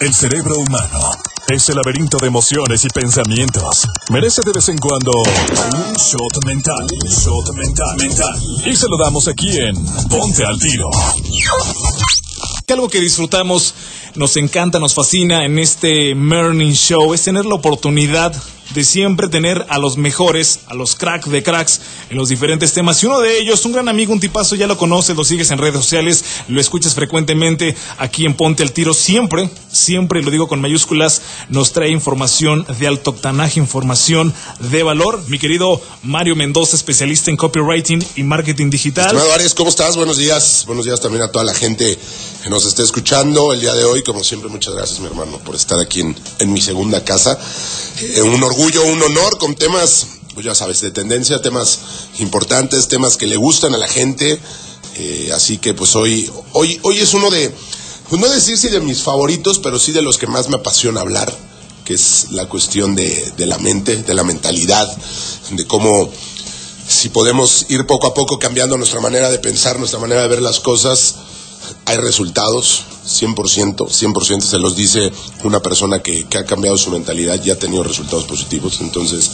El cerebro humano ese laberinto de emociones y pensamientos merece de vez en cuando un shot mental. Shot mental. mental. Y se lo damos aquí en Ponte al Tiro. algo que disfrutamos, nos encanta, nos fascina en este Morning Show es tener la oportunidad de siempre tener a los mejores, a los cracks de cracks en los diferentes temas. Y uno de ellos, un gran amigo, un tipazo, ya lo conoces, lo sigues en redes sociales, lo escuchas frecuentemente aquí en Ponte al Tiro. Siempre, siempre, lo digo con mayúsculas, nos trae información de alto octanaje, información de valor. Mi querido Mario Mendoza, especialista en copywriting y marketing digital. Estimado Arias, ¿cómo estás? Buenos días. Buenos días también a toda la gente que nos esté escuchando el día de hoy. Como siempre, muchas gracias, mi hermano, por estar aquí en, en mi segunda casa. Eh, un orgullo, un honor con temas, pues ya sabes, de tendencia, temas importantes, temas que le gustan a la gente. Eh, así que pues hoy, hoy, hoy es uno de, pues no decir si de mis favoritos, pero sí de los que más me apasiona hablar, que es la cuestión de, la mente, de la mentalidad, de cómo si podemos ir poco a poco cambiando nuestra manera de pensar, nuestra manera de ver las cosas, hay resultados, 100%, 100% se los dice una persona que, que, ha cambiado su mentalidad y ha tenido resultados positivos. Entonces,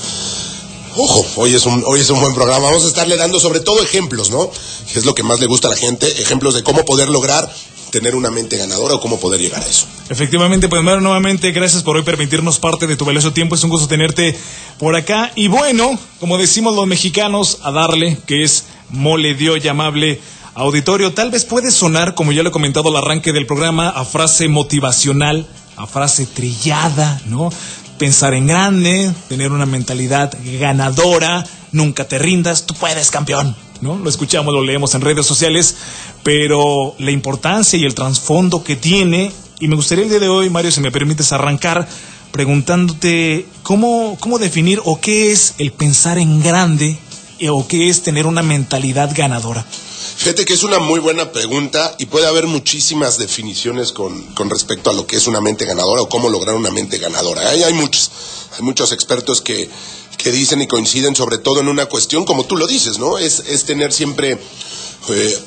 ojo, hoy es, un, hoy es un buen programa. Vamos a estarle dando sobre todo ejemplos, ¿no? Que es lo que más le gusta a la gente, ejemplos de cómo poder lograr tener una mente ganadora o cómo poder llegar a eso. Efectivamente, pues Mario, nuevamente, gracias por hoy permitirnos parte de tu valioso tiempo. Es un gusto tenerte por acá. Y bueno, como decimos los mexicanos, a darle, que es mole dio llamable Auditorio, tal vez puede sonar, como ya lo he comentado al arranque del programa, a frase motivacional, a frase trillada, ¿no? Pensar en grande, tener una mentalidad ganadora, nunca te rindas, tú puedes, campeón, ¿no? Lo escuchamos, lo leemos en redes sociales, pero la importancia y el trasfondo que tiene, y me gustaría el día de hoy, Mario, si me permites arrancar, preguntándote cómo, cómo definir o qué es el pensar en grande o qué es tener una mentalidad ganadora. Fíjate que es una muy buena pregunta y puede haber muchísimas definiciones con, con, respecto a lo que es una mente ganadora o cómo lograr una mente ganadora. Hay muchos, hay muchos expertos que, que, dicen y coinciden sobre todo en una cuestión, como tú lo dices, ¿no? Es, tener siempre, eh,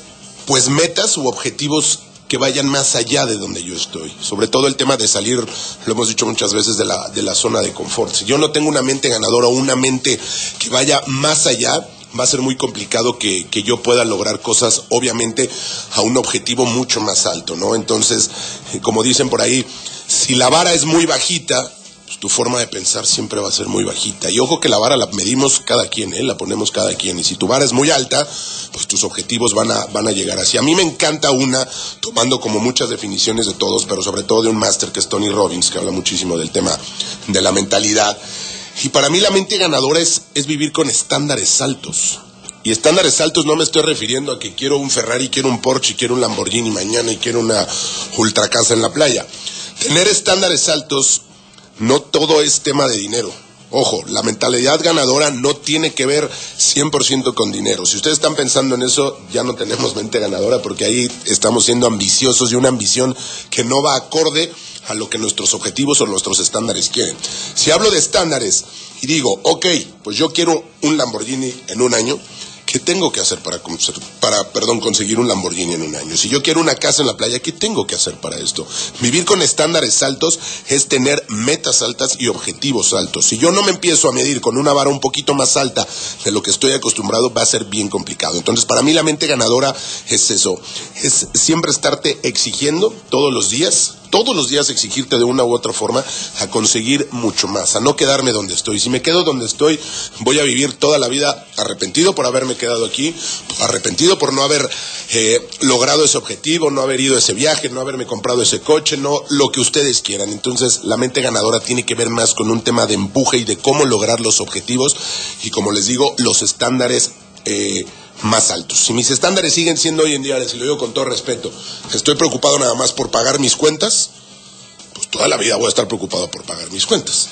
pues, metas u objetivos que vayan más allá de donde yo estoy. Sobre todo el tema de salir, lo hemos dicho muchas veces, de la, de la zona de confort. Si yo no tengo una mente ganadora o una mente que vaya más allá, va a ser muy complicado que, que, yo pueda lograr cosas, obviamente, a un objetivo mucho más alto, ¿no? Entonces, como dicen por ahí, si la vara es muy bajita, tu forma de pensar siempre va a ser muy bajita. Y ojo que la vara la medimos cada quien, ¿eh? la ponemos cada quien. Y si tu vara es muy alta, pues tus objetivos van a, van a llegar así. A mí me encanta una, tomando como muchas definiciones de todos, pero sobre todo de un máster que es Tony Robbins, que habla muchísimo del tema de la mentalidad. Y para mí la mente ganadora es, es vivir con estándares altos. Y estándares altos no me estoy refiriendo a que quiero un Ferrari, quiero un Porsche, quiero un Lamborghini mañana y quiero una ultra casa en la playa. Tener estándares altos no todo es tema de dinero. Ojo, la mentalidad ganadora no tiene que ver 100% con dinero. Si ustedes están pensando en eso, ya no tenemos mente ganadora porque ahí estamos siendo ambiciosos y una ambición que no va acorde a lo que nuestros objetivos o nuestros estándares quieren. Si hablo de estándares y digo, ok, pues yo quiero un Lamborghini en un año, ¿qué tengo que hacer para, para perdón, conseguir un Lamborghini en un año? Si yo quiero una casa en la playa, ¿qué tengo que hacer para esto? Vivir con estándares altos es tener metas altas y objetivos altos. Si yo no me empiezo a medir con una vara un poquito más alta de lo que estoy acostumbrado, va a ser bien complicado. Entonces, para mí la mente ganadora es eso, es siempre estarte exigiendo todos los días todos los días exigirte de una u otra forma a conseguir mucho más, a no quedarme donde estoy. Si me quedo donde estoy, voy a vivir toda la vida arrepentido por haberme quedado aquí, arrepentido por no haber eh, logrado ese objetivo, no haber ido ese viaje, no haberme comprado ese coche, no lo que ustedes quieran. Entonces, la mente ganadora tiene que ver más con un tema de empuje y de cómo lograr los objetivos y, como les digo, los estándares. Eh, más altos. Si mis estándares siguen siendo hoy en día, les lo digo con todo respeto, estoy preocupado nada más por pagar mis cuentas, pues toda la vida voy a estar preocupado por pagar mis cuentas.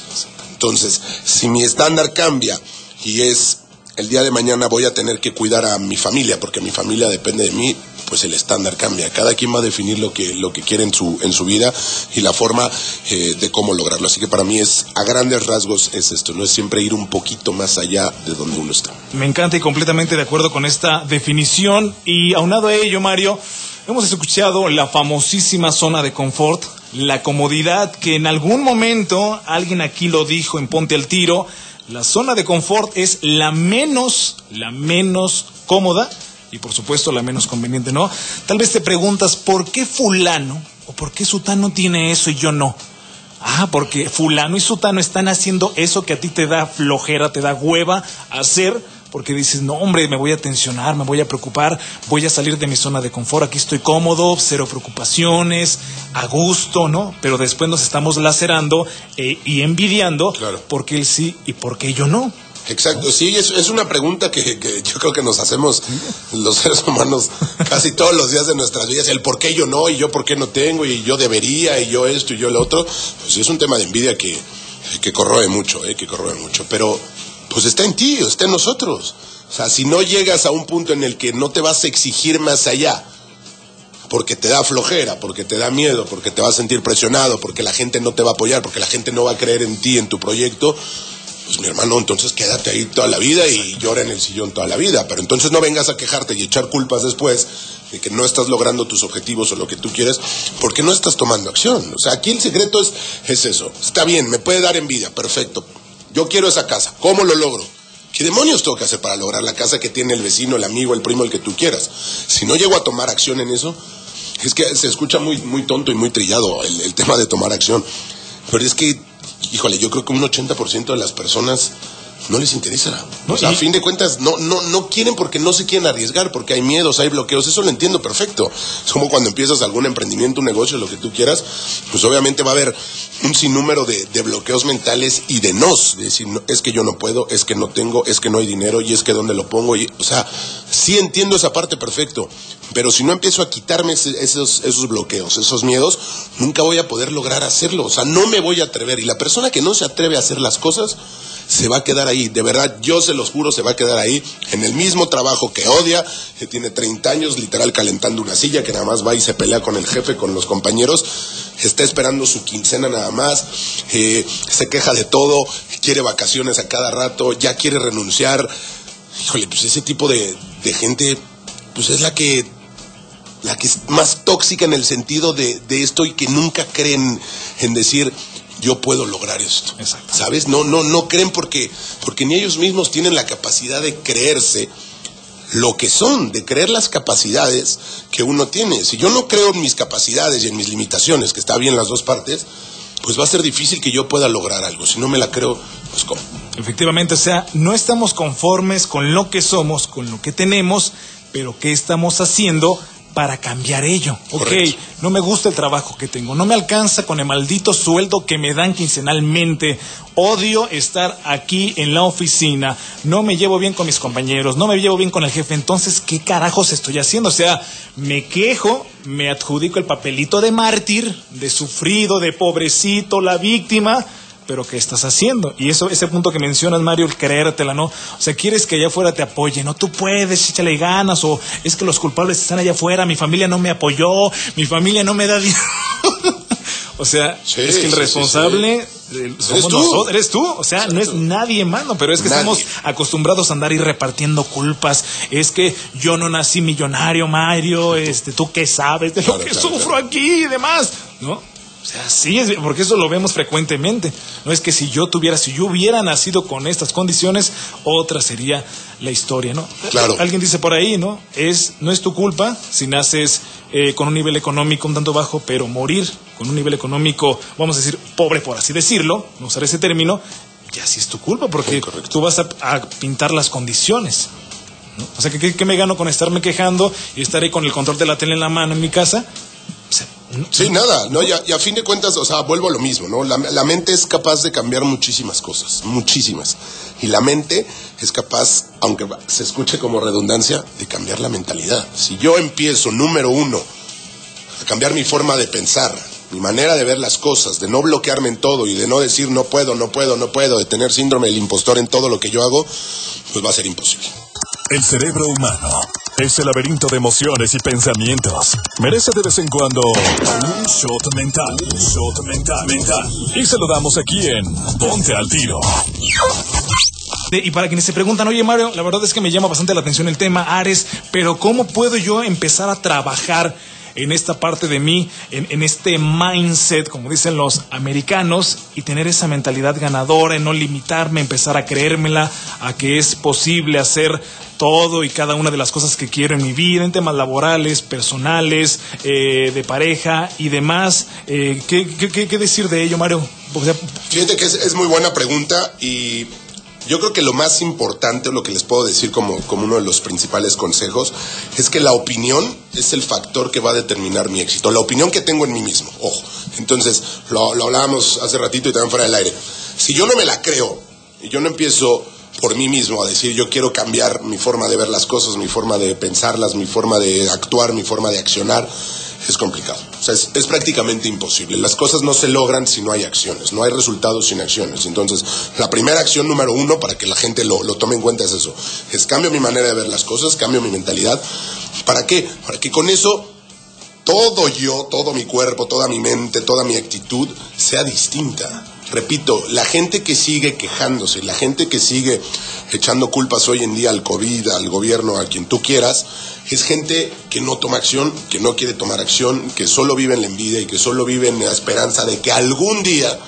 Entonces, si mi estándar cambia y es el día de mañana voy a tener que cuidar a mi familia, porque mi familia depende de mí, pues el estándar cambia. Cada quien va a definir lo que, lo que quiere en su, en su vida y la forma eh, de cómo lograrlo. Así que para mí es, a grandes rasgos, es esto, no es siempre ir un poquito más allá de donde uno está. Me encanta y completamente de acuerdo con esta definición. Y aunado a ello, Mario, hemos escuchado la famosísima zona de confort la comodidad, que en algún momento alguien aquí lo dijo en Ponte al Tiro, la zona de confort es la menos, la menos cómoda y por supuesto la menos conveniente, ¿no? Tal vez te preguntas, ¿por qué fulano o por qué sutano tiene eso y yo no? Ah, porque fulano y sutano están haciendo eso que a ti te da flojera, te da hueva hacer, porque dices, no hombre, me voy a tensionar, me voy a preocupar, voy a salir de mi zona de confort, aquí estoy cómodo, cero preocupaciones, a gusto, ¿no? Pero después nos estamos lacerando eh, y envidiando Claro. porque él sí y porque yo no. Exacto, sí, es, una pregunta que, que yo creo que nos hacemos los seres humanos casi todos los días de nuestras vidas, el por qué yo no y yo por qué no tengo y yo debería y yo esto y yo lo otro, pues sí es un tema de envidia que, que corroe mucho, eh, que corroe mucho, pero pues está en ti, está en nosotros. O sea, si no llegas a un punto en el que no te vas a exigir más allá, porque te da flojera, porque te da miedo, porque te vas a sentir presionado, porque la gente no te va a apoyar, porque la gente no va a creer en ti, en tu proyecto, pues mi hermano, entonces quédate ahí toda la vida y llora en el sillón toda la vida. Pero entonces no vengas a quejarte y echar culpas después de que no estás logrando tus objetivos o lo que tú quieres, porque no estás tomando acción. O sea, aquí el secreto es, es eso. Está bien, me puede dar envidia, perfecto. Yo quiero esa casa. ¿Cómo lo logro? ¿Qué demonios tengo que hacer para lograr la casa que tiene el vecino, el amigo, el primo, el que tú quieras? Si no llego a tomar acción en eso, es que se escucha muy, muy tonto y muy trillado el, el tema de tomar acción. Pero es que, híjole, yo creo que un 80% de las personas no les interesa. No, o sea, y- a fin de cuentas, no, no, no quieren porque no se quieren arriesgar, porque hay miedos, hay bloqueos. Eso lo entiendo perfecto. Es como cuando empiezas algún emprendimiento, un negocio, lo que tú quieras, pues obviamente va a haber un sinnúmero de, de bloqueos mentales y de nos. De decir, no, es que yo no puedo, es que no tengo, es que no hay dinero y es que dónde lo pongo. Y, o sea, sí entiendo esa parte perfecto. Pero si no empiezo a quitarme ese- esos, esos bloqueos, esos miedos, nunca voy a poder lograr hacerlo. O sea, no me voy a atrever. Y la persona que no se atreve a hacer las cosas, se va a quedar ahí. De verdad, yo se los juro, se va a quedar ahí en el mismo trabajo que odia, que tiene 30 años, literal calentando una silla, que nada más va y se pelea con el jefe, con los compañeros, está esperando su quincena nada más, eh, se queja de todo, quiere vacaciones a cada rato, ya quiere renunciar. Híjole, pues ese tipo de, de gente, pues es la que la que es más tóxica en el sentido de, de esto y que nunca creen en decir yo puedo lograr esto. Exacto. ¿Sabes? No, no, no creen porque, porque ni ellos mismos tienen la capacidad de creerse lo que son, de creer las capacidades que uno tiene. Si yo no creo en mis capacidades y en mis limitaciones, que está bien las dos partes, pues va a ser difícil que yo pueda lograr algo. Si no me la creo, pues cómo. Efectivamente, o sea, no estamos conformes con lo que somos, con lo que tenemos, pero ¿qué estamos haciendo para cambiar ello? Ok, Correcto. no me gusta el trabajo que tengo, no me alcanza con el maldito sueldo que me dan quincenalmente, odio estar aquí en la oficina, no me llevo bien con mis compañeros, no me llevo bien con el jefe, entonces, ¿qué carajos estoy haciendo? O sea, me quejo, me adjudico el papelito de mártir, de sufrido, de pobrecito, la víctima, pero ¿qué estás haciendo? Y eso, ese punto que mencionas, Mario, el creértela, ¿no? O sea, quieres que allá afuera te apoye, no, tú puedes, échale ganas, o es que los culpables están allá afuera, mi familia no me apoyó, mi familia no me da dinero. o sea, Sí, es que el sí, sí, responsable eh, somos tú. nosotros, eres tú, o sea, no es nadie más, ¿no? pero es que Nadie. estamos acostumbrados a andar y repartiendo culpas, es que yo no nací millonario, Mario, este, tú qué sabes de lo que claro, sufro claro. aquí y demás, ¿no? O sea, sí, es, porque eso lo vemos frecuentemente. No es que si yo tuviera, si yo hubiera nacido con estas condiciones, otra sería la historia, ¿no? Claro. Alguien dice por ahí, ¿no? Es, no es tu culpa si naces eh, con un nivel económico un tanto bajo, pero morir con un nivel económico, vamos a decir, pobre por así decirlo, no usar ese término, ya sí es tu culpa, porque Correcto. tú vas a, a pintar las condiciones. ¿no? O sea, ¿qué, qué- qué me gano con estarme quejando y estar ahí con el control de la tele en la mano en mi casa? Sí, nada, ¿no? Y a, y a fin de cuentas, o sea, vuelvo a lo mismo, ¿no? La, la mente es capaz de cambiar muchísimas cosas, muchísimas. Y la mente es capaz, aunque se escuche como redundancia, de cambiar la mentalidad. Si yo empiezo, número uno, a cambiar mi forma de pensar, mi manera de ver las cosas, de no bloquearme en todo y de no decir no puedo, no puedo, no puedo, de tener síndrome del impostor en todo lo que yo hago, pues va a ser imposible. El cerebro humano es el laberinto de emociones y pensamientos. Merece de vez en cuando un shot mental. Un shot mental. mental. Y se lo damos aquí en Ponte al Tiro. Y para quienes se preguntan, oye Mario, la verdad es que me llama bastante la atención el tema Ares, pero ¿cómo puedo yo empezar a trabajar en esta parte de mí, en, en este mindset, como dicen los americanos, y tener esa mentalidad ganadora, en no limitarme, empezar a creérmela, a que es posible hacer todo y cada una de las cosas que quiero en mi vida, en temas laborales, personales, eh, de pareja y demás. Eh, ¿qué, decir de ello, Mario? Fíjate que es, es muy buena pregunta y yo creo que lo más importante, lo que les puedo decir como, como, uno de los principales consejos, es que la opinión es el factor que va a determinar mi éxito. La opinión que tengo en mí mismo, ojo. Entonces, lo, lo hablábamos hace ratito y también fuera del aire. Si yo no me la creo y yo no empiezo por mí mismo a decir yo quiero cambiar mi forma de ver las cosas, mi forma de pensarlas, mi forma de actuar, mi forma de accionar, es complicado. O sea, es, prácticamente imposible. Las cosas no se logran si no hay acciones, no hay resultados sin acciones. Entonces, la primera acción número uno, para que la gente lo, lo tome en cuenta, es eso. Es cambio mi manera de ver las cosas, cambio mi mentalidad. ¿Para qué? Para que con eso todo yo, todo mi cuerpo, toda mi mente, toda mi actitud sea distinta repito, la gente que sigue quejándose, la gente que sigue echando culpas hoy en día al COVID, al gobierno, a quien tú quieras, es gente que no toma acción, que no quiere tomar acción, que solo vive en la envidia y que solo vive en la esperanza de que algún día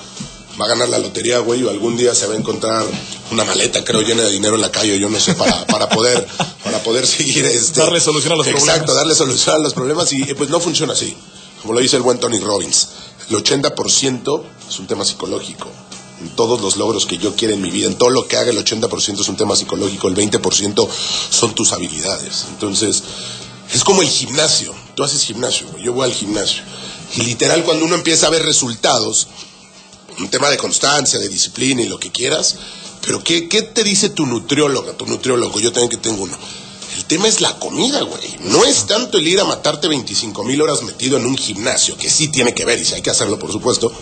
va a ganar la lotería, güey, o algún día se va a encontrar una maleta, creo, llena de dinero en la calle, yo no sé, para, para poder, para poder seguir este. Darle solución a los problemas. Exacto, darle solución a los problemas y pues no funciona así. Como lo dice el buen Tony Robbins. El 80% es un tema psicológico. En todos los logros que yo quiera en mi vida, en todo lo que haga, el 80% es un tema psicológico, el 20% son tus habilidades. Entonces, es como el gimnasio. Tú haces gimnasio, yo voy al gimnasio. Y literal, cuando uno empieza a ver resultados, un tema de constancia, de disciplina y lo que quieras, pero ¿qué, qué te dice tu nutriólogo? Tu nutriólogo, yo también que tengo uno. El tema es la comida, güey. No es tanto el ir a matarte 25 mil horas metido en un gimnasio, que sí tiene que ver y sí hay que hacerlo, por supuesto,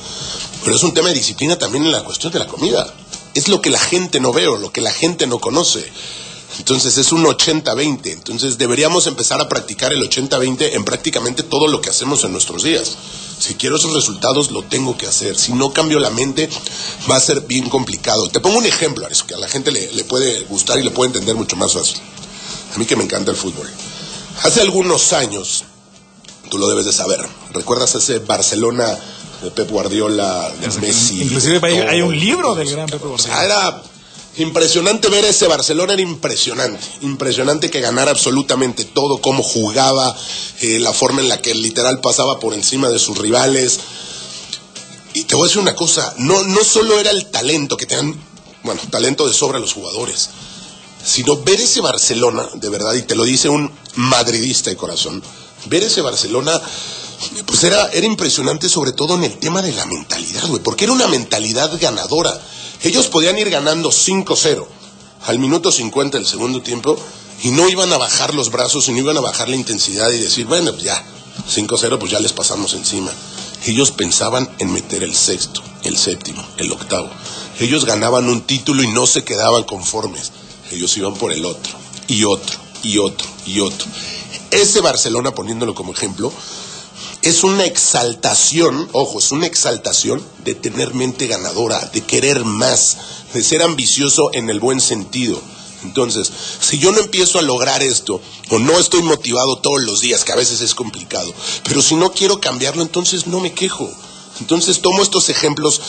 pero es un tema de disciplina también en la cuestión de la comida. Es lo que la gente no ve o lo que la gente no conoce. Entonces es un 80-20. Entonces deberíamos empezar a practicar el 80-20 en prácticamente todo lo que hacemos en nuestros días. Si quiero esos resultados, lo tengo que hacer. Si no cambio la mente, va a ser bien complicado. Te pongo un ejemplo a que a la gente le, le puede gustar y le puede entender mucho más fácil a mí que me encanta el fútbol. Hace algunos años, tú lo debes de saber, ¿recuerdas ese Barcelona de Pep Guardiola, de Messi? Inclusive hay, un libro del gran Pep Guardiola. era impresionante ver ese Barcelona, era impresionante, impresionante que ganara absolutamente todo, cómo jugaba, eh, la forma en la que literal pasaba por encima de sus rivales. Y te voy a decir una cosa, no, no solo era el talento, que tenían, bueno, talento de sobra los jugadores, sino ver ese Barcelona, de verdad, y te lo dice un madridista de corazón, ver ese Barcelona, pues era, era impresionante sobre todo en el tema de la mentalidad, güey, porque era una mentalidad ganadora. Ellos podían ir ganando 5-0 al minuto 50 del segundo tiempo y no iban a bajar los brazos y no iban a bajar la intensidad y decir, bueno, pues ya, 5-0, pues ya les pasamos encima. Ellos pensaban en meter el sexto, el séptimo, el octavo. Ellos ganaban un título y no se quedaban conformes ellos iban por el otro, y otro, y otro, y otro. Ese Barcelona, poniéndolo como ejemplo, es una exaltación, ojo, es una exaltación de tener mente ganadora, de querer más, de ser ambicioso en el buen sentido. Entonces, si yo no empiezo a lograr esto, o no estoy motivado todos los días, que a veces es complicado, pero si no quiero cambiarlo, entonces no me quejo. Entonces tomo estos ejemplos,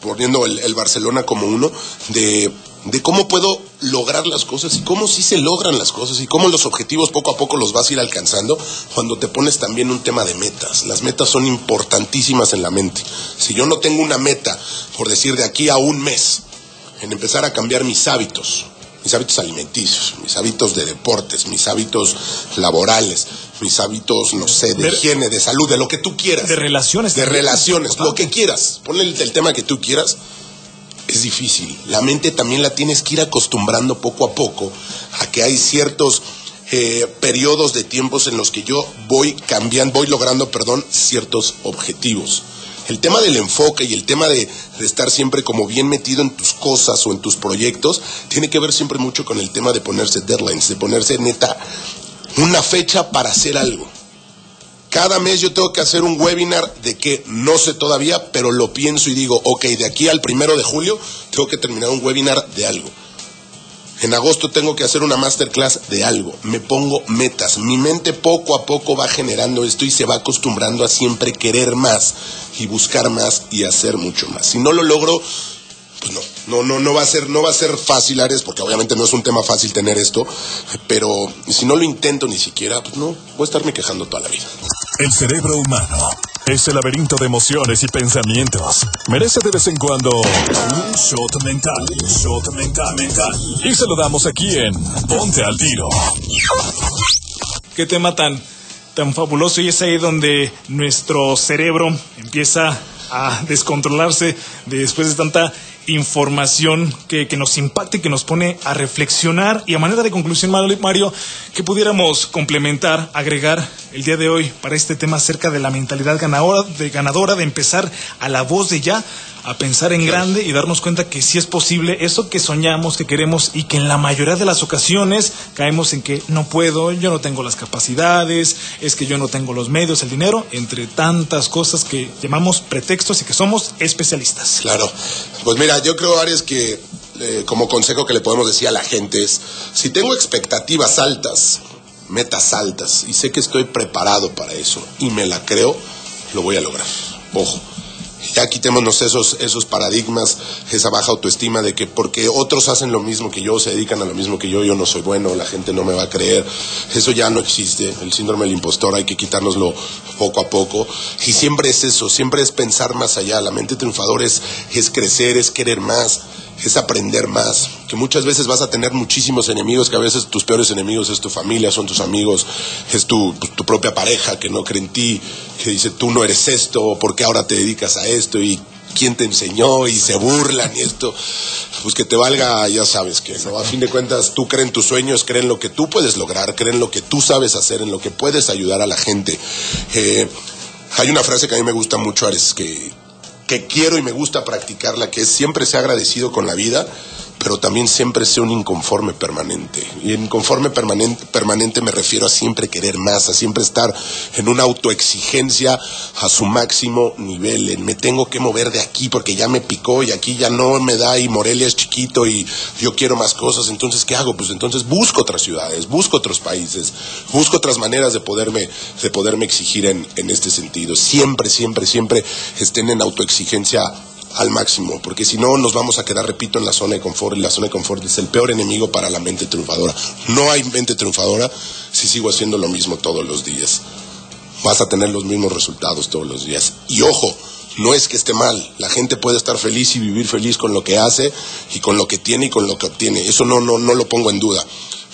poniendo el, Barcelona como uno, de, de, cómo puedo lograr las cosas y cómo sí se logran las cosas y cómo los objetivos poco a poco los vas a ir alcanzando cuando te pones también un tema de metas. Las metas son importantísimas en la mente. Si yo no tengo una meta, por decir de aquí a un mes, en empezar a cambiar mis hábitos, mis hábitos alimenticios, mis hábitos de deportes, mis hábitos laborales, mis hábitos, no sé, de, higiene, de salud, de lo que tú quieras. De relaciones. De relaciones, lo que quieras. Ponle el, tema que tú quieras. Difícil. La mente también la tienes que ir acostumbrando poco a poco a que hay ciertos eh, periodos de tiempos en los que yo voy cambiando, voy logrando, perdón, ciertos objetivos. El tema del enfoque y el tema de, estar siempre como bien metido en tus cosas o en tus proyectos tiene que ver siempre mucho con el tema de ponerse deadlines, de ponerse neta una fecha para hacer algo. Cada mes yo tengo que hacer un webinar de que no sé todavía, pero lo pienso y digo, ok, de aquí al primero de julio tengo que terminar un webinar de algo. En agosto tengo que hacer una masterclass de algo. Me pongo metas. Mi mente poco a poco va generando esto y se va acostumbrando a siempre querer más y buscar más y hacer mucho más. Si no lo logro, pues no, no, no, no va a ser, no va a ser fácil, Ares, porque obviamente no es un tema fácil tener esto, pero si no lo intento ni siquiera, pues no, voy a estarme quejando toda la vida. El cerebro humano es el laberinto de emociones y pensamientos. Merece de vez en cuando un shot mental, un shot mental, mental. Y se lo damos aquí en Ponte al Tiro. Qué tema tan, tan fabuloso y es ahí donde nuestro cerebro empieza a descontrolarse después de tanta información que, que, nos impacta y que nos pone a reflexionar. Y a manera de conclusión, Mario, que pudiéramos complementar, agregar el día de hoy para este tema acerca de la mentalidad ganadora, de ganadora, de empezar a la voz de ya, a pensar en grande y darnos cuenta que sí es posible eso que soñamos, que queremos y que en la mayoría de las ocasiones caemos en que no puedo, yo no tengo las capacidades, es que yo no tengo los medios, el dinero, entre tantas cosas que llamamos pretextos y que somos especialistas. Claro, pues mira, yo creo, Ares, que eh, como consejo que le podemos decir a la gente es, si tengo expectativas altas, metas altas, y sé que estoy preparado para eso, y me la creo, lo voy a lograr. Ojo, ya quitémonos esos, esos paradigmas, esa baja autoestima de que porque otros hacen lo mismo que yo, se dedican a lo mismo que yo, yo no soy bueno, la gente no me va a creer. Eso ya no existe. El síndrome del impostor hay que quitárnoslo poco a poco. Y siempre es eso, siempre es pensar más allá. La mente triunfadora es, es crecer, es querer más es aprender más, que muchas veces vas a tener muchísimos enemigos, que a veces tus peores enemigos es tu familia, son tus amigos, es tu, tu propia pareja que no cree en ti, que dice tú no eres esto, ¿por qué ahora te dedicas a esto? Y quién te enseñó y se burlan y esto, pues que te valga, ya sabes que, ¿no? A fin de cuentas, tú crees en tus sueños, creen en lo que tú puedes lograr, creen en lo que tú sabes hacer, en lo que puedes ayudar a la gente. Eh, hay una frase que a mí me gusta mucho, Ares, que, que quiero y me gusta practicarla, que es siempre ser agradecido con la vida, pero también siempre ser un inconforme permanente. Y inconforme permanente, permanente me refiero a siempre querer más, a siempre estar en una autoexigencia a su máximo nivel. En me tengo que mover de aquí porque ya me picó y aquí ya no me da y Morelia es chiquito y yo quiero más cosas. Entonces, ¿qué hago? Pues entonces busco otras ciudades, busco otros países, busco otras maneras de poderme, de poderme exigir en, en este sentido. Siempre, siempre, siempre estén en autoexigencia al máximo, porque si no nos vamos a quedar, repito, en la zona de confort, y la zona de confort es el peor enemigo para la mente triunfadora. No hay mente triunfadora si sigo haciendo lo mismo todos los días. Vas a tener los mismos resultados todos los días. Y ojo, no es que esté mal, la gente puede estar feliz y vivir feliz con lo que hace y con lo que tiene y con lo que obtiene. Eso no, no, no lo pongo en duda.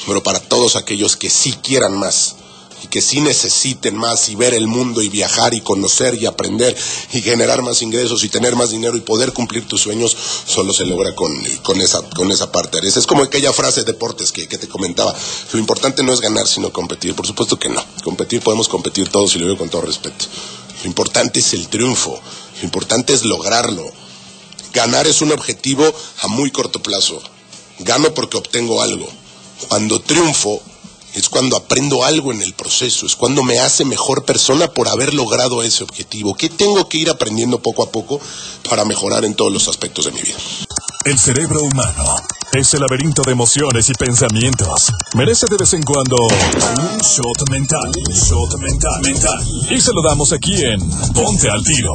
Pero para todos aquellos que sí quieran más, y que sí necesiten más y ver el mundo y viajar y conocer y aprender y generar más ingresos y tener más dinero y poder cumplir tus sueños, solo se logra con, con, esa, con esa parte. Es como aquella frase de deportes que, que te comentaba. Lo importante no es ganar, sino competir. Por supuesto que no. Competir podemos competir todos y lo digo con todo respeto. Lo importante es el triunfo. Lo importante es lograrlo. Ganar es un objetivo a muy corto plazo. Gano porque obtengo algo. Cuando triunfo, es cuando aprendo algo en el proceso, es cuando me hace mejor persona por haber logrado ese objetivo. ¿Qué tengo que ir aprendiendo poco a poco para mejorar en todos los aspectos de mi vida? El cerebro humano es el laberinto de emociones y pensamientos. Merece de vez en cuando un shot mental, un shot mental, mental. Y se lo damos aquí en Ponte al Tiro.